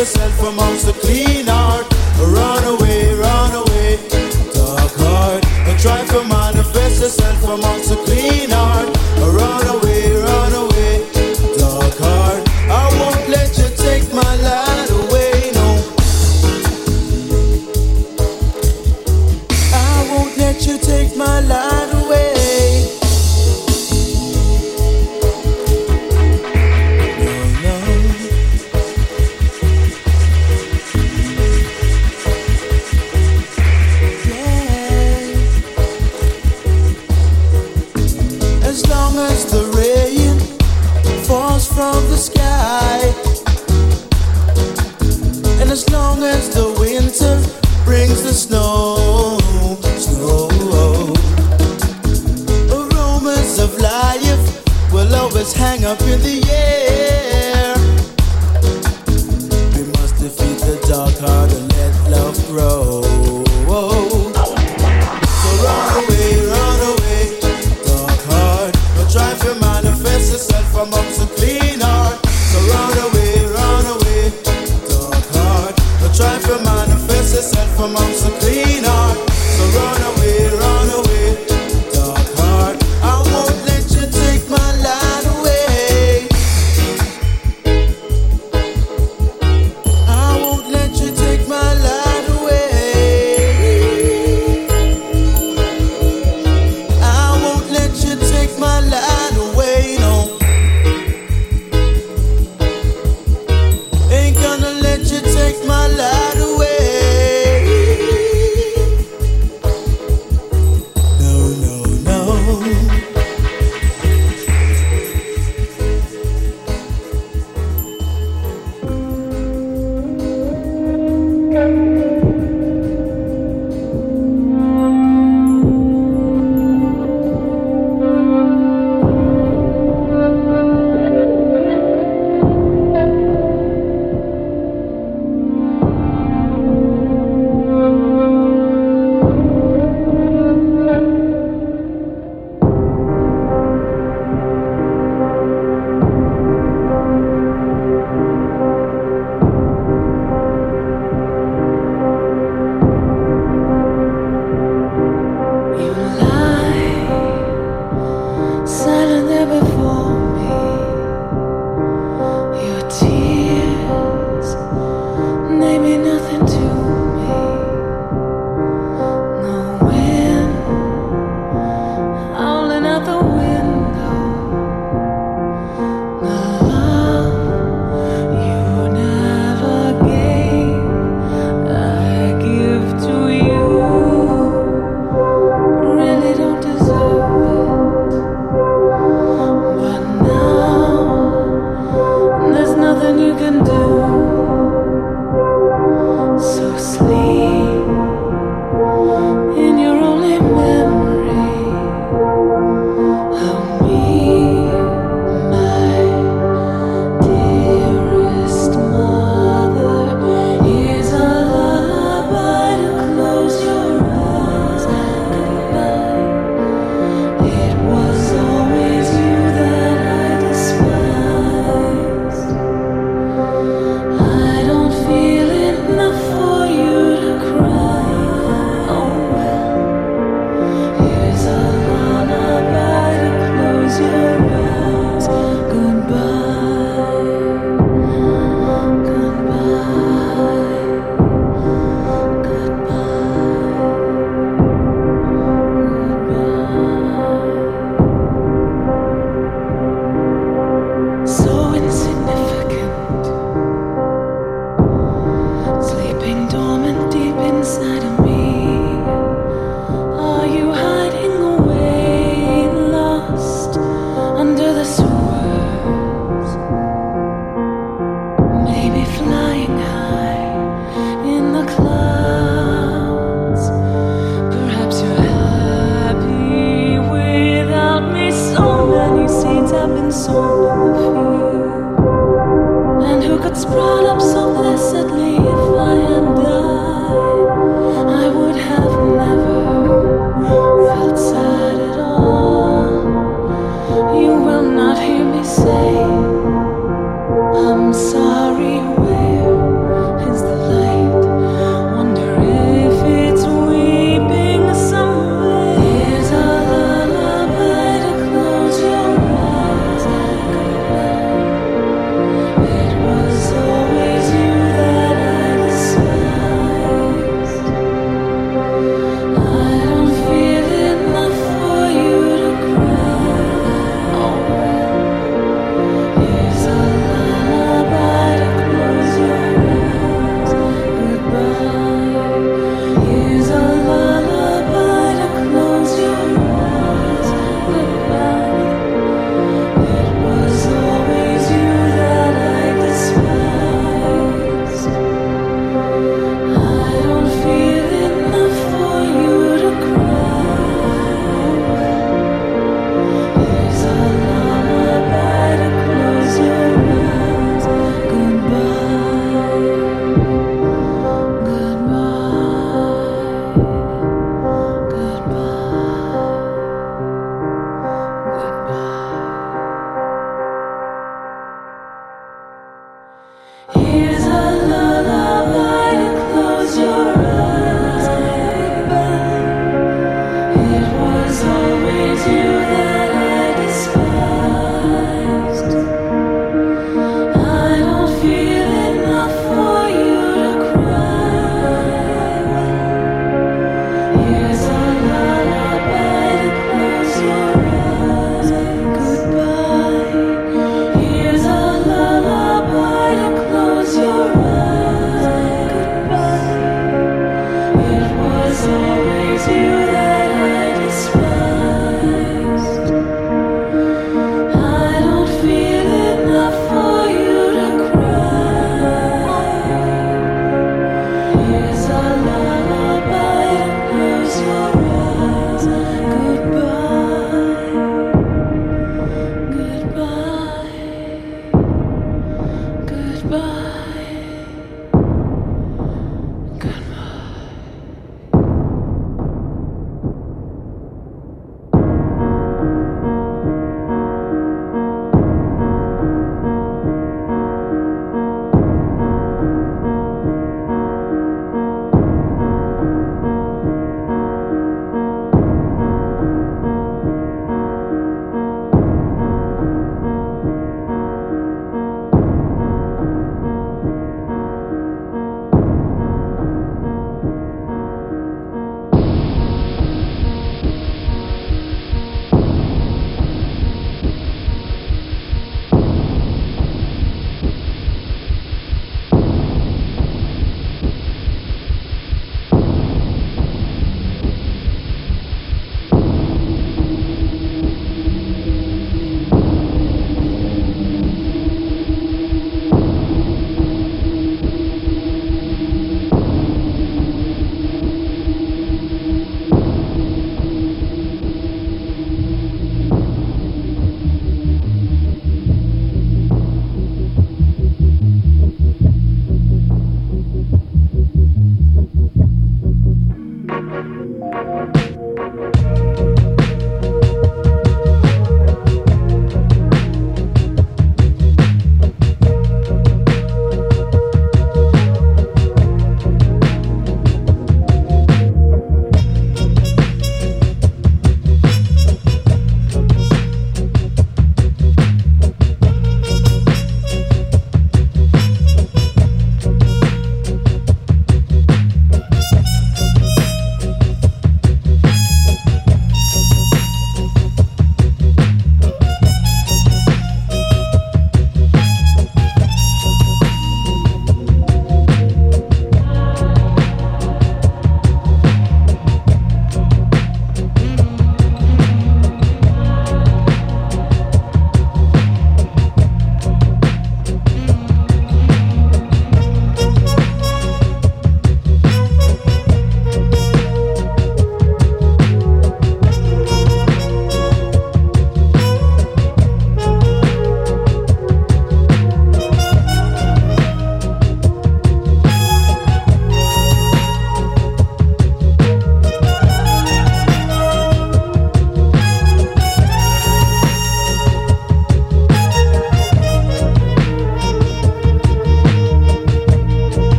yourself amongst the clean heart. Run away, run away, dark heart. And try to manifest yourself amongst the clean heart.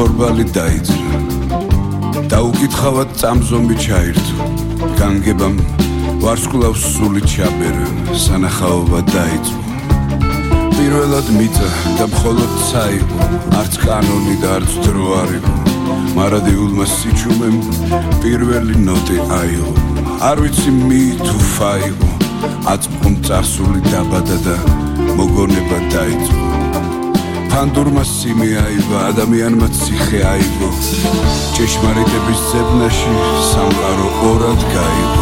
ბედის ბორბალი დაიძრა დაუკითხავად წამზომი ჩაირთო. განგებამ ვარსკვლავს სული ჩაბერა სანახაობა დაიწყო პირველად მიწა და მხოლოდ საიყო არც კანონი და არც დრო არ იყო. მარადილმა სიჩუმემ პირველი ნოტი აიღო. არ ვიცი მი თუ ფაიღო აწმყომ წარსული დაბადა და მოგონება დაიწყო ფანდურმა სიმე აიბა ადამიანმა ციხე აიგო ჭეშმარიტების ზებნაში სამყარო ორად გაიგო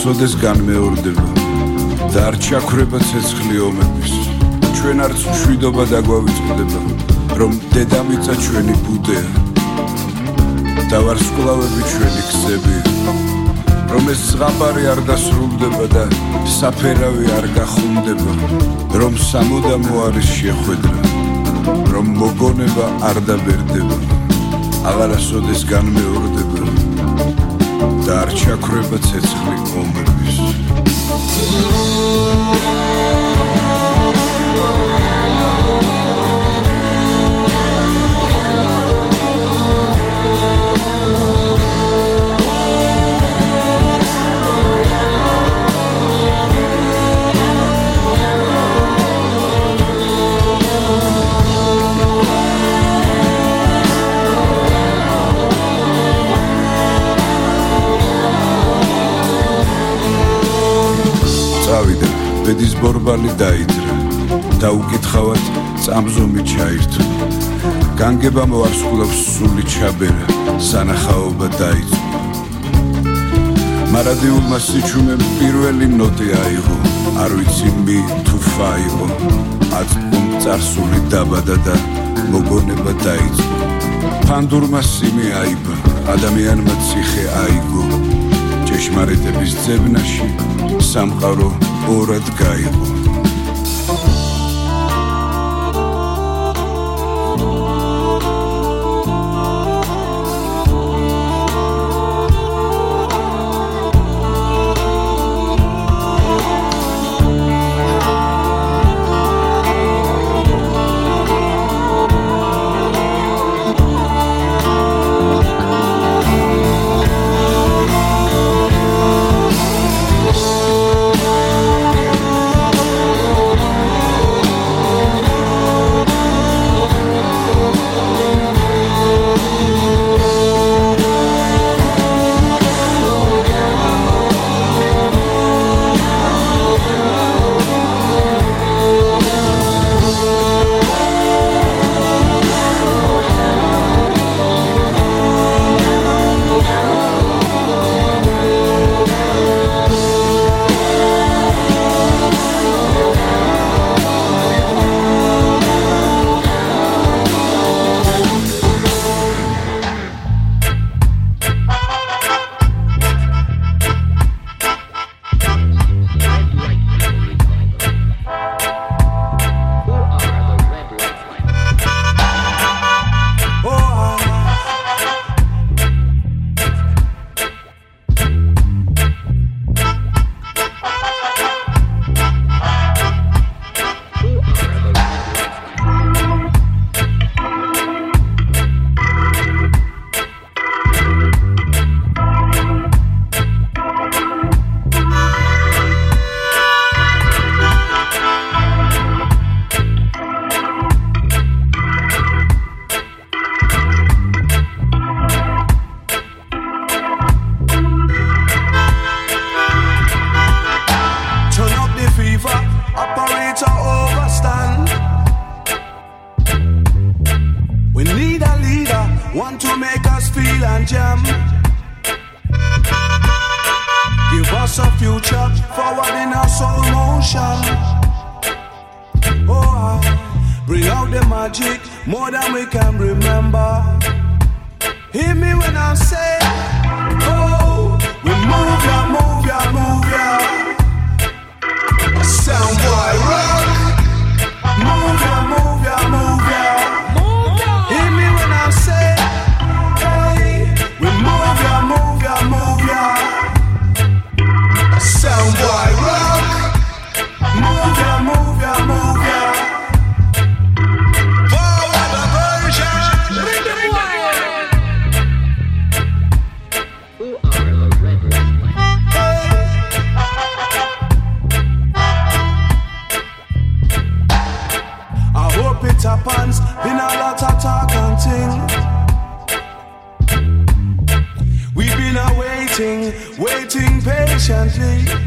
არასოდეს განმეორდება. და არ ჩაქრება ცეცხლი ომების. ჩვენ არც მშვიდობა დაგვავიწყდება რომ დედამიწა ჩვენი ბუდეა. და ვარსკვლავები ჩვენი გზები რომ ეს ზღაპარი არ დასრულდება და საფერავი არ გახუნდება რომ სამუდამო არის შეხვედრა რომ მოგონება არ დაბერდება. აღარასოდეს განმეორდება და არ ჩაქრება ცეცხლი ომების ბედის ბორბალი დაიძრა. და უკითხავად წამზომი ჩაირთო. განგება მოარსკვლავს სული ჩაბერა. სანახაობა დაიწყო. მარადიულმა სიჩუმემ პირველი ნოტი აიღო. არ ვიცი მი თუ ფაიღო აწმყომ წარსული დაბადა და მოგონება დაიწყო. ფანდურმა სიმი აიბა. ადამიანმა ციხე აიგო. ჭეშმარიტების ძებნაში სამყარო Урод Каеву. magic, more than we can remember. Hear me when I say, Oh, we move ya, move ya, move ya. Sound wide. Patiently.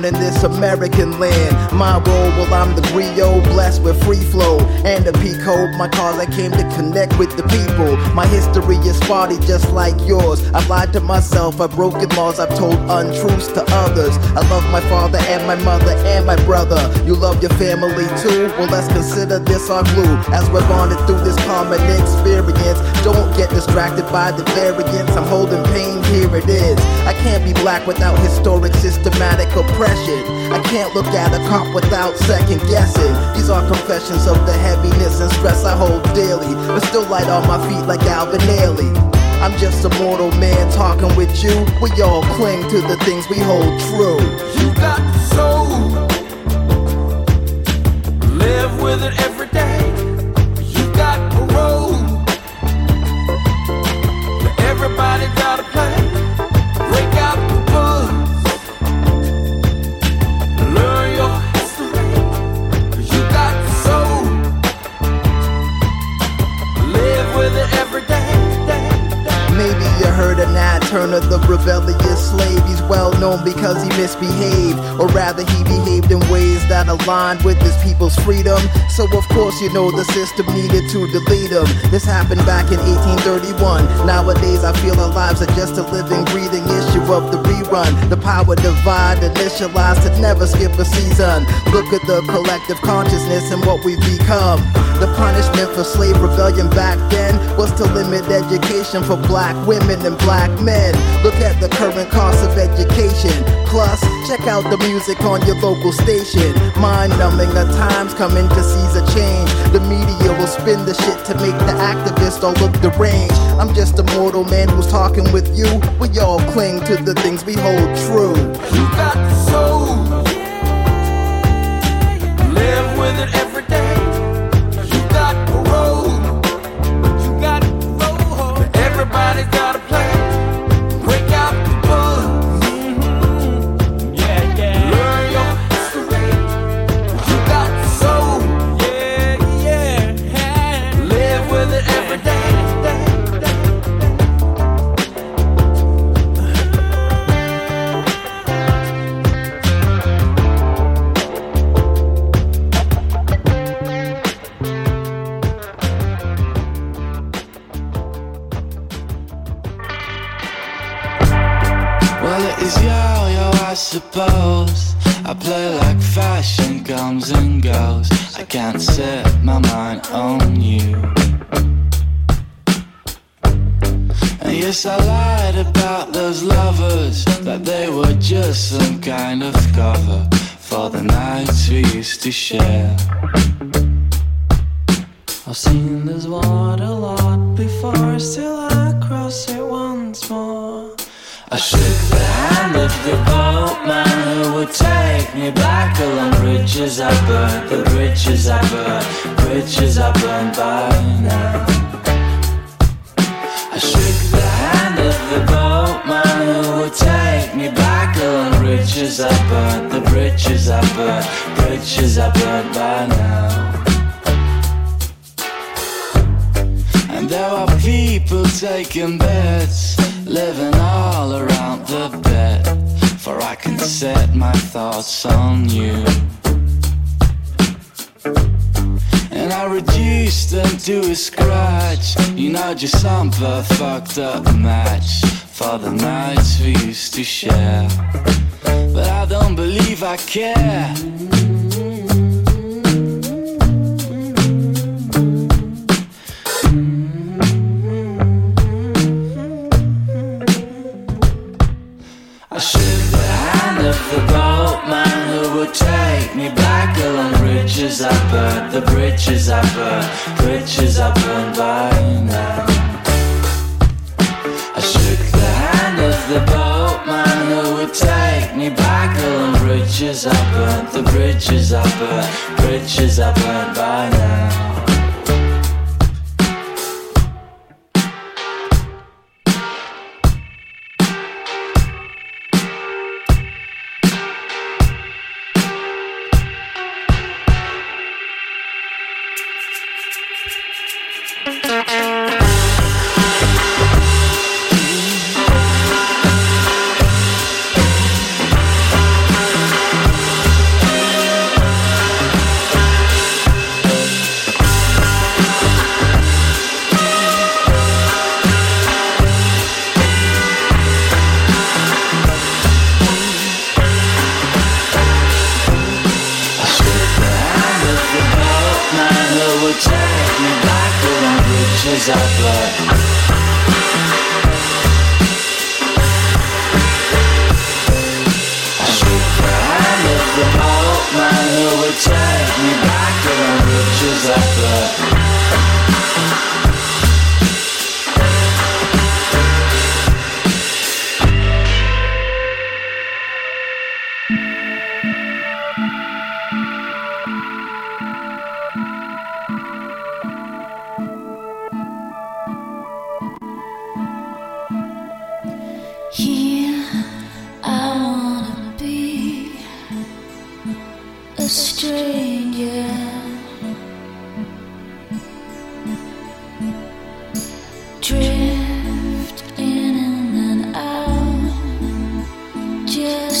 Born in this American land. My role, well, I'm the griot, blessed with free flow and a Pico. My cause, I came to connect with the people. My history is spotty, just like yours. I've lied to myself, I've broken laws, I've told untruths to others. I love my father and my mother and my brother. You love your family too? Well, let's consider this our glue. As we're bonded through this common experience, don't get distracted by the variance. I'm holding pain, here it is is. I can't be black without historic systematic oppression. I can't look at a cop without second guessing. These are confessions of the heaviness and stress I hold daily, but still light on my feet like Alvin Ailey. I'm just a mortal man talking with you. We all cling to the things we hold true. You got soul. Live with it every day. Well known because he misbehaved, or rather, he behaved in ways that aligned with his people's freedom. So, of course, you know the system needed to delete him. This happened back in 1831. Nowadays, I feel our lives are just a living, breathing issue of the rerun. The power divide initialized to never skip a season. Look at the collective consciousness and what we've become. The punishment for slave rebellion back then was to limit education for black women and black men men. Look at the current cost of education. Plus, check out the music on your local station. Mind numbing, the times coming to seize a change. The media will spin the shit to make the activist all look deranged. I'm just a mortal man who's talking with you. We all cling to the things we hold true. You got the soul. Live with it can't set my mind on you. And yes, I lied about those lovers, that they were just some kind of cover for the nights we used to share. I've seen this water lot before, still I cross it once more. I shook the hand of the boatman would take me back along bridges I burned, the bridges I burned, bridges I burned by now. I shook the hand of the boatman who would take me back along bridges I burned, the bridges I burned, bridges I burned by now. And there are people taking bets living all around the bed. For I can set my thoughts on you. And I reduced them to a scratch. You know, just some fucked up match for the nights we used to share. But I don't believe I care. Bridges I burned, the bridges I burned, bridges I burned by now. I shook the hand of the boatman who would take me back along bridges I burned, the bridges I burned, bridges I burned by now. Just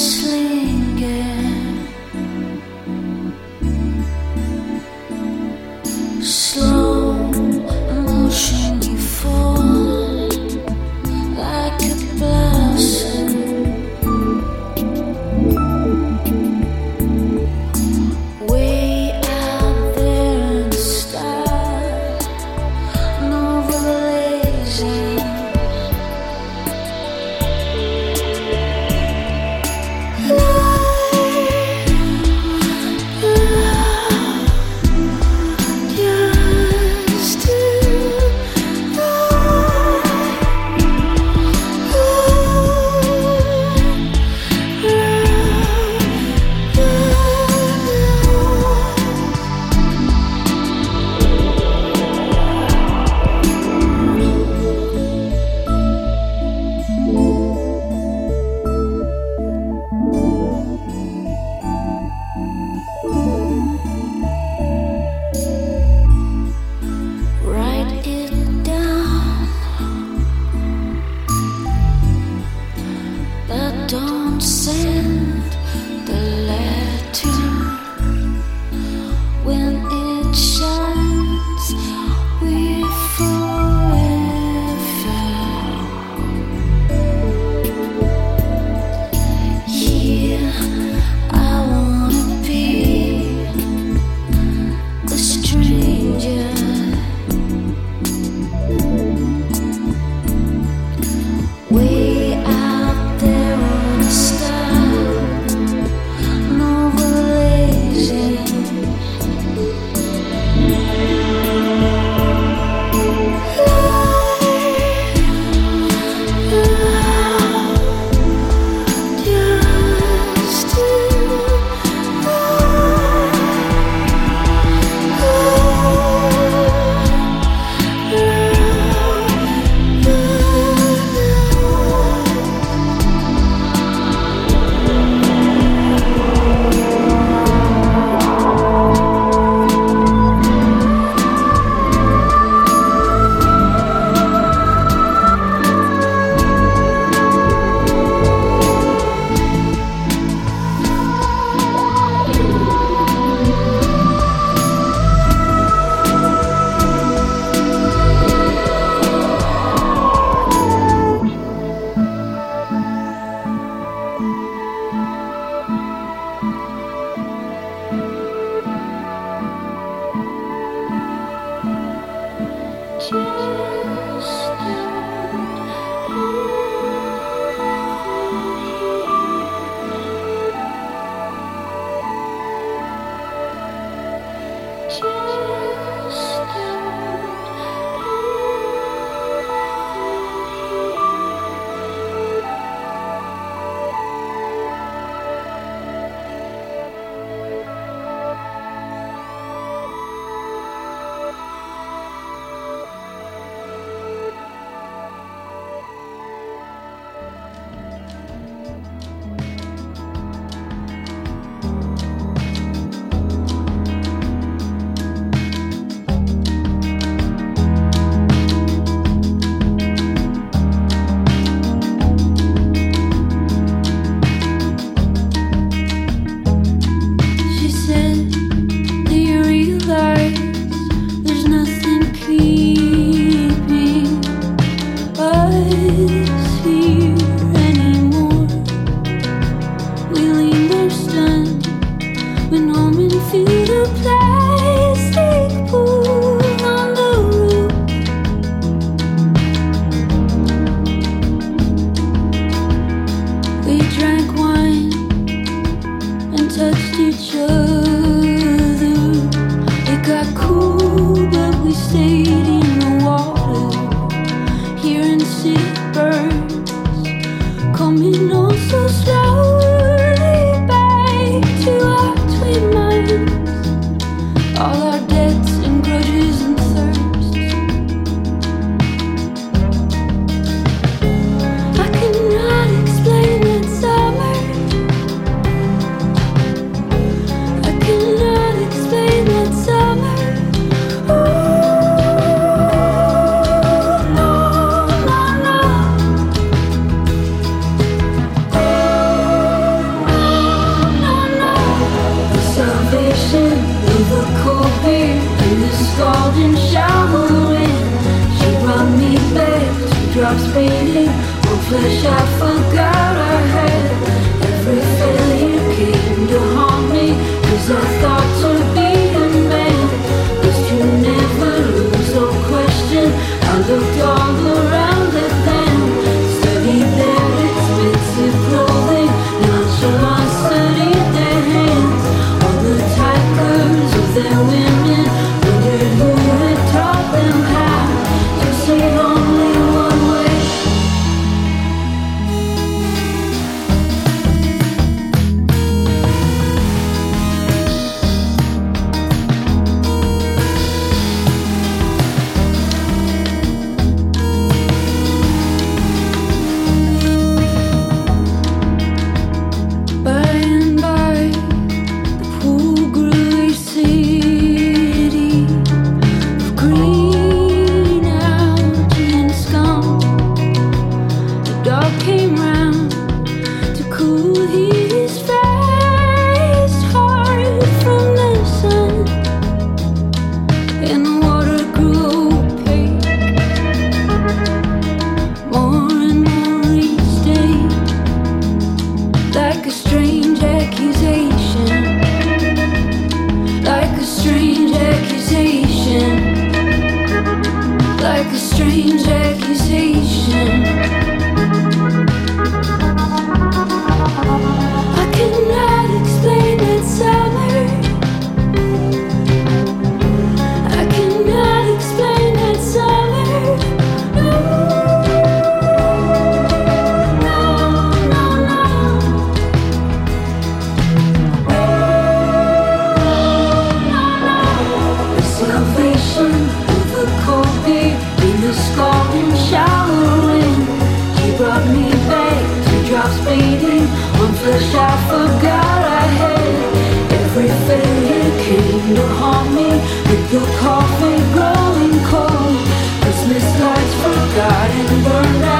and